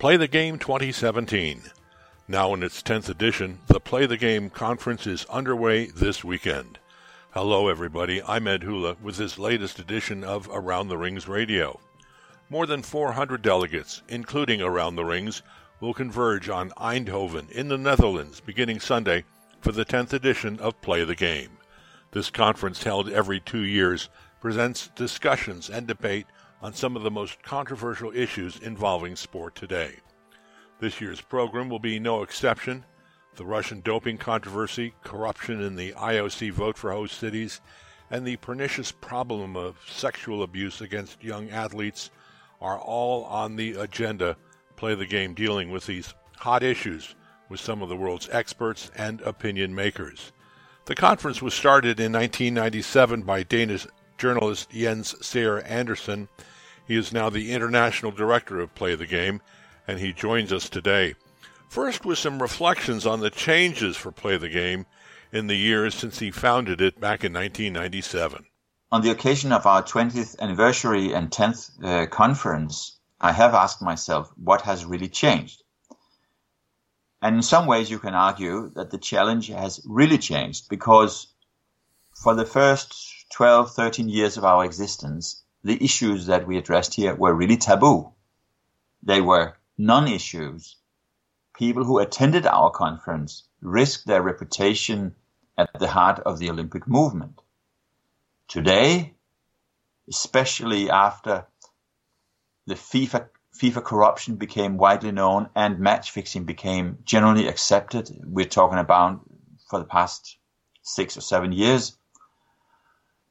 Play the Game 2017. Now in its 10th edition, the Play the Game conference is underway this weekend. Hello, everybody. I'm Ed Hula with this latest edition of Around the Rings Radio. More than 400 delegates, including Around the Rings, will converge on Eindhoven in the Netherlands beginning Sunday for the 10th edition of Play the Game. This conference, held every two years, presents discussions and debate on some of the most controversial issues involving sport today. This year's program will be no exception. The Russian doping controversy, corruption in the IOC vote for host cities, and the pernicious problem of sexual abuse against young athletes are all on the agenda. Play the game dealing with these hot issues with some of the world's experts and opinion makers. The conference was started in 1997 by Danish journalist Jens Sejer Andersen he is now the international director of Play the Game, and he joins us today. First, with some reflections on the changes for Play the Game in the years since he founded it back in 1997. On the occasion of our 20th anniversary and 10th uh, conference, I have asked myself what has really changed. And in some ways, you can argue that the challenge has really changed because for the first 12, 13 years of our existence, the issues that we addressed here were really taboo. They were non-issues. People who attended our conference risked their reputation at the heart of the Olympic movement. Today, especially after the FIFA FIFA corruption became widely known and match fixing became generally accepted. We're talking about for the past six or seven years.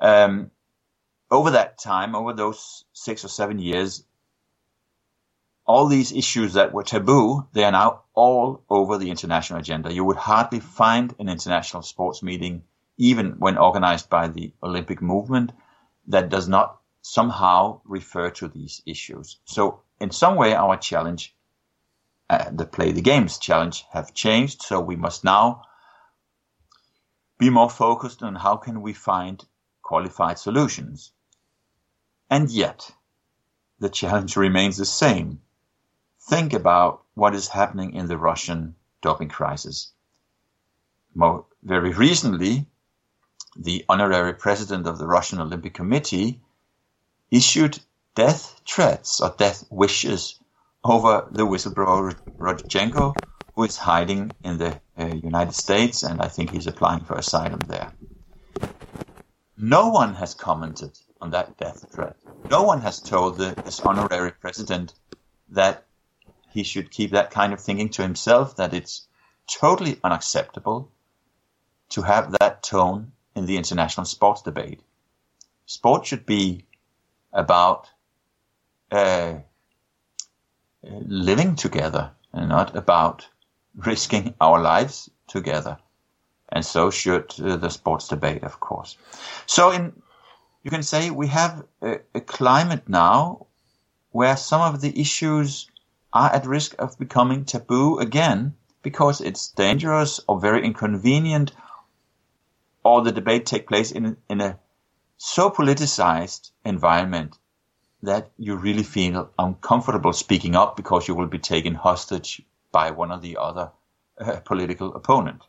Um, over that time, over those six or seven years, all these issues that were taboo, they are now all over the international agenda. You would hardly find an international sports meeting, even when organized by the Olympic movement, that does not somehow refer to these issues. So in some way, our challenge, uh, the play the games challenge have changed. So we must now be more focused on how can we find qualified solutions. And yet, the challenge remains the same. Think about what is happening in the Russian doping crisis. More, very recently, the honorary president of the Russian Olympic Committee issued death threats or death wishes over the whistleblower Rodchenkov, who is hiding in the uh, United States, and I think he's applying for asylum there. No one has commented on that death threat. No one has told the, this honorary president that he should keep that kind of thinking to himself, that it's totally unacceptable to have that tone in the international sports debate. Sport should be about uh, living together and not about risking our lives together. And so should uh, the sports debate, of course. So in you can say we have a, a climate now where some of the issues are at risk of becoming taboo again because it's dangerous or very inconvenient or the debate take place in, in a so politicized environment that you really feel uncomfortable speaking up because you will be taken hostage by one or the other uh, political opponent.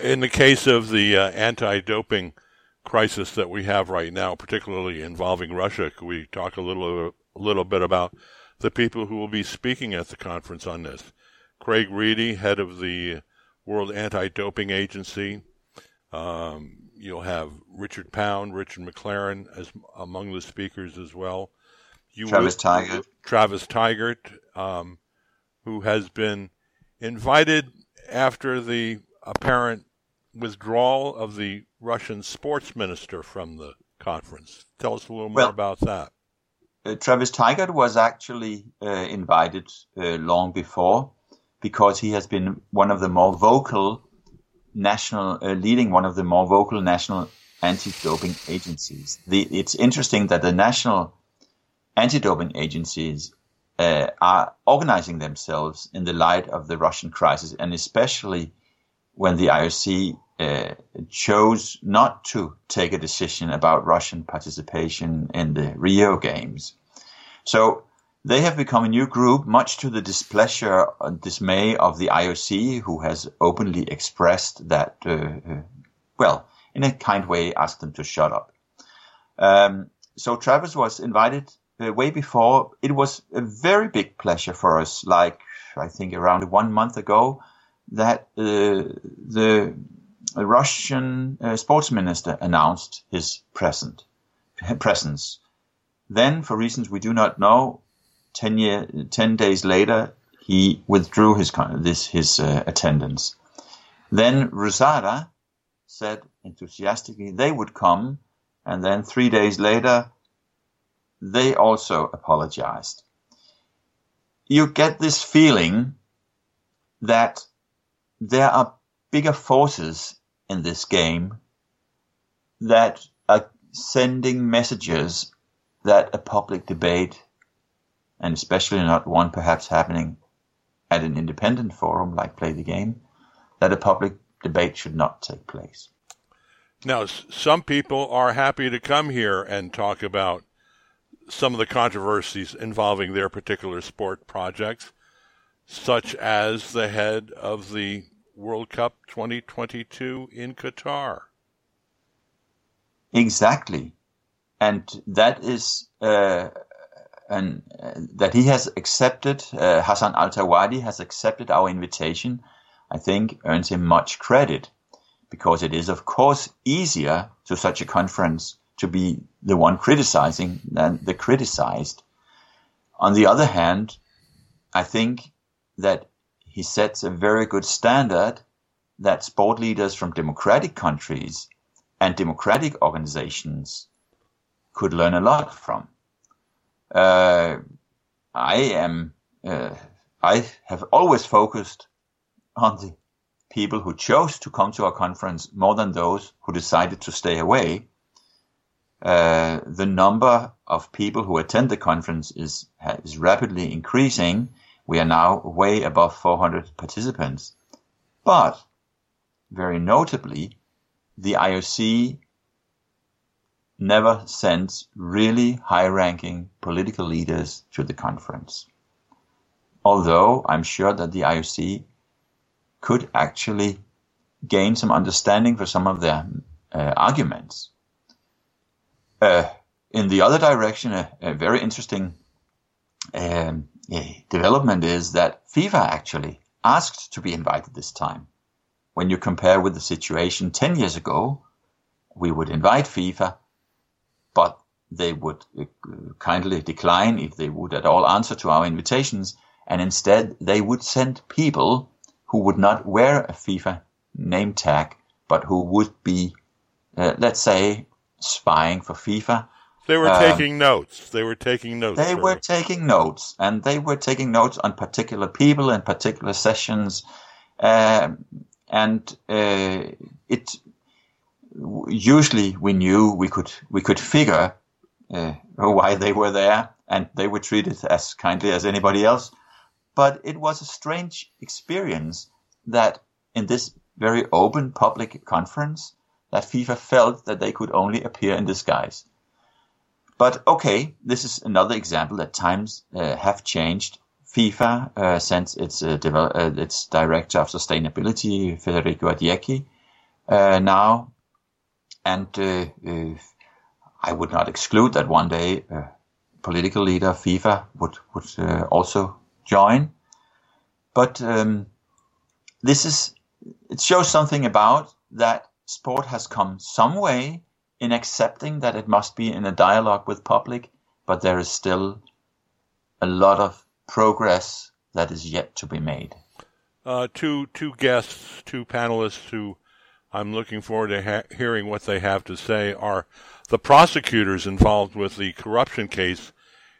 In the case of the uh, anti-doping crisis that we have right now, particularly involving Russia. Could we talk a little a little bit about the people who will be speaking at the conference on this? Craig Reedie, head of the World Anti-Doping Agency. Um, you'll have Richard Pound, Richard McLaren as among the speakers as well. You Travis Tygart. Travis Tygart, um, who has been invited after the apparent withdrawal of the Russian sports minister from the conference. Tell us a little more well, about that. Uh, Travis Tygart was actually uh, invited uh, long before because he has been one of the more vocal national, uh, leading one of the more vocal national anti-doping agencies. The, it's interesting that the national anti-doping agencies uh, are organizing themselves in the light of the Russian crisis, and especially when the IOC uh, chose not to take a decision about Russian participation in the Rio Games. So They have become a new group, much to the displeasure and dismay of the IOC, who has openly expressed that, uh, uh, well, in a kind way, asked them to shut up. Um, so Travis was invited uh, way before. It was a very big pleasure for us, like I think around one month ago, that uh, the Russian uh, sports minister announced his present, presence. Then, for reasons we do not know, 10, year, 10 days later, he withdrew his, this, his uh, attendance. Then Rusada said enthusiastically they would come, and then three days later, they also apologized. You get this feeling that there are bigger forces in this game that are sending messages that a public debate, and especially not one perhaps happening at an independent forum like Play the Game, that a public debate should not take place. Now, some people are happy to come here and talk about some of the controversies involving their particular sport projects, such as the head of the World Cup 2022 in Qatar. Exactly. And that is uh, and uh, that he has accepted, uh, Hassan Al Thawadi has accepted our invitation, I think earns him much credit because it is, of course, easier to such a conference to be the one criticizing than the criticized. On the other hand, I think that he sets a very good standard that sport leaders from democratic countries and democratic organizations could learn a lot from. Uh, I am, uh, I have always focused on the people who chose to come to our conference more than those who decided to stay away. Uh, the number of people who attend the conference is is rapidly increasing, we are now way above 400 participants. But very notably, the IOC never sends really high ranking political leaders to the conference. Although I'm sure that the IOC could actually gain some understanding for some of their uh, arguments. Uh, in the other direction, a, a very interesting um, development is that FIFA actually asked to be invited this time. When you compare with the situation 10 years ago, we would invite FIFA, but they would uh, kindly decline if they would at all answer to our invitations, and instead they would send people who would not wear a FIFA name tag, but who would be, uh, let's say, spying for FIFA they were um, taking notes. They were taking notes. They were taking notes, and they were taking notes on particular people and particular sessions, um, and uh, it usually we knew we could we could figure uh, why they were there, and they were treated as kindly as anybody else. But it was a strange experience that in this very open public conference, that FIFA felt that they could only appear in disguise but okay, this is another example that times uh, have changed. FIFA uh, its uh, uh, its director of sustainability, Federico Addiechi, uh, now, and uh, I would not exclude that one day a political leader FIFA would would also join. But um, this is it shows something about that sport has come some way in accepting that it must be in a dialogue with public, but there is still a lot of progress that is yet to be made. Uh, two two guests, two panelists who I'm looking forward to ha- hearing what they have to say are the prosecutors involved with the corruption case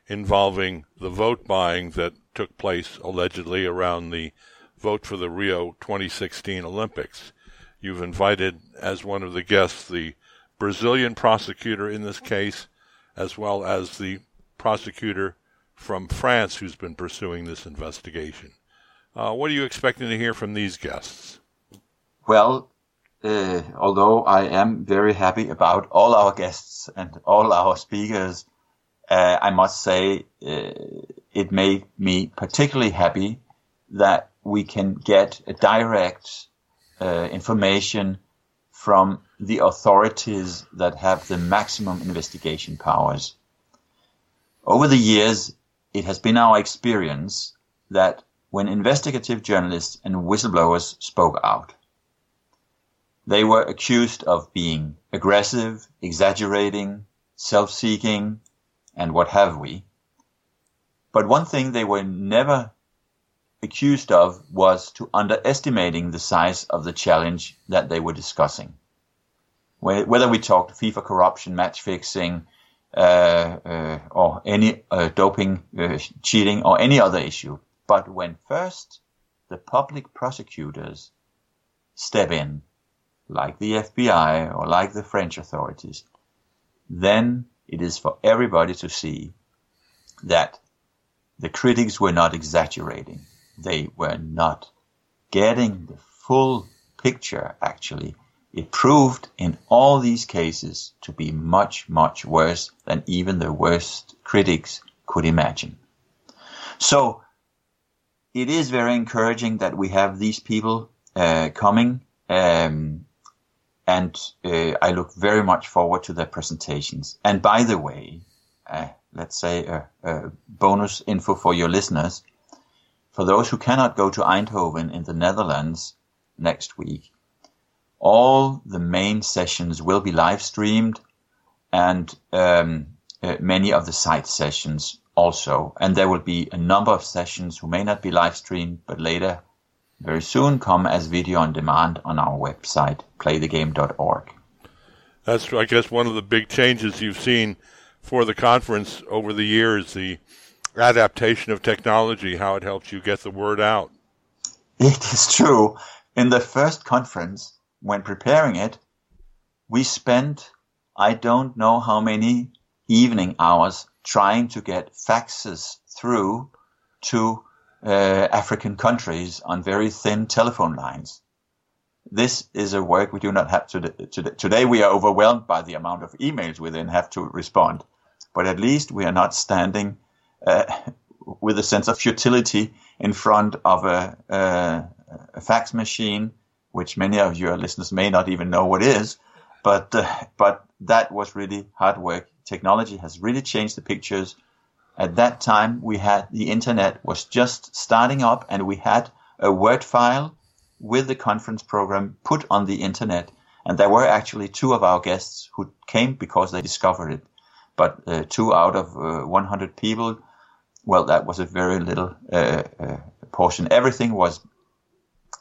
involving the vote buying that took place allegedly around the vote for the Rio 2016 Olympics. You've invited as one of the guests the Brazilian prosecutor in this case, as well as the prosecutor from France who's been pursuing this investigation. Uh, what are you expecting to hear from these guests? Well, uh, although I am very happy about all our guests and all our speakers, uh, I must say uh, it made me particularly happy that we can get direct uh, information from the authorities that have the maximum investigation powers. Over the years, it has been our experience that when investigative journalists and whistleblowers spoke out, they were accused of being aggressive, exaggerating, self-seeking, and what have we. But one thing they were never accused of was to underestimating the size of the challenge that they were discussing. Whether we talked FIFA corruption, match fixing, uh, uh, or any uh, doping, uh, cheating, or any other issue. But when first the public prosecutors step in, like the FBI or like the French authorities, then it is for everybody to see that the critics were not exaggerating. They were not getting the full picture, actually. It proved in all these cases to be much, much worse than even the worst critics could imagine. So it is very encouraging that we have these people uh, coming um, and uh, I look very much forward to their presentations. And by the way, uh, let's say a, a, bonus info for your listeners. For those who cannot go to Eindhoven in the Netherlands next week, all the main sessions will be live streamed and um, uh, many of the side sessions also. And there will be a number of sessions who may not be live streamed, but later very soon come as video on demand on our website, playthegame.org. That's, I guess, one of the big changes you've seen for the conference over the years, the adaptation of technology, how it helps you get the word out. It is true. In the first conference, when preparing it, we spent, I don't know how many evening hours trying to get faxes through to uh, African countries on very thin telephone lines. This is a work we do not have to, to, today. We are overwhelmed by the amount of emails we then have to respond, but at least we are not standing with a sense of futility in front of a, a, a, fax machine, which many of your listeners may not even know what is. But uh, but that was really hard work. Technology has really changed the pictures at that time, we had the internet was just starting up and we had a Word file with the conference program put on the internet. And there were actually two of our guests who came because they discovered it. But uh, two out of uh, 100 people, well, that was a very little uh, uh portion. Everything was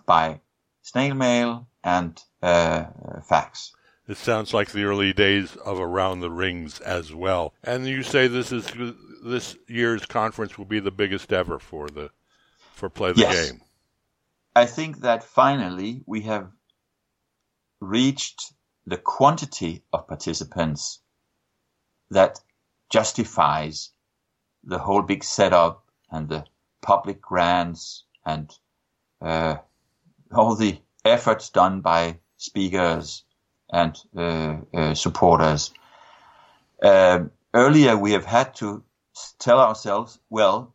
by snail mail and uh, fax. It sounds like the early days of Around the Rings as well. And you say this is this year's conference will be the biggest ever for the for play the yes. game. I think that finally we have reached the quantity of participants that justifies the whole big setup and the public grants and uh, all the efforts done by speakers and uh, uh, supporters. Um, earlier, we have had to tell ourselves, well,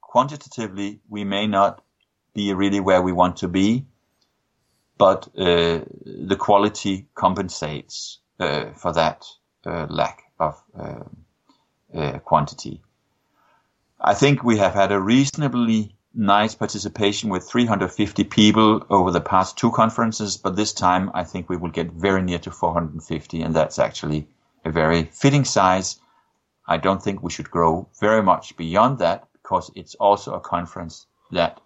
quantitatively, we may not be really where we want to be, but uh, the quality compensates uh, for that uh, lack of uh, quantity. I think we have had a reasonably nice participation with 350 people over the past two conferences, but this time I think we will get very near to 450, and that's actually a very fitting size I don't think we should grow very much beyond that because it's also a conference that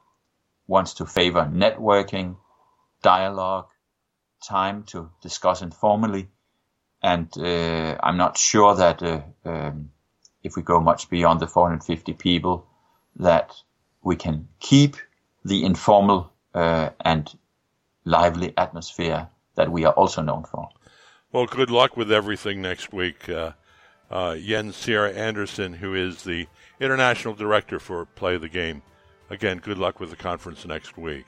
wants to favor networking, dialogue, time to discuss informally. And uh, I'm not sure that uh, um, if we go much beyond the 450 people, that we can keep the informal uh, and lively atmosphere that we are also known for. Well, good luck with everything next week. Uh, uh, Jens Sejer Andersen, who is the international director for Play the Game. Again, good luck with the conference next week.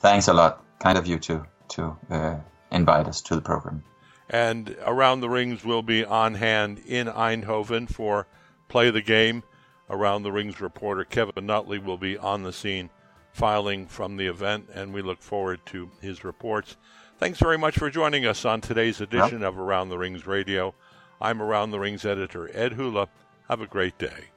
Thanks a lot. Kind of you to to uh, invite us to the program. And Around the Rings will be on hand in Eindhoven for Play the Game. Around the Rings reporter Kevin Nutley will be on the scene filing from the event, and we look forward to his reports. Thanks very much for joining us on today's edition of Around the Rings Radio. I'm Around the Rings editor Ed Hula. Have a great day.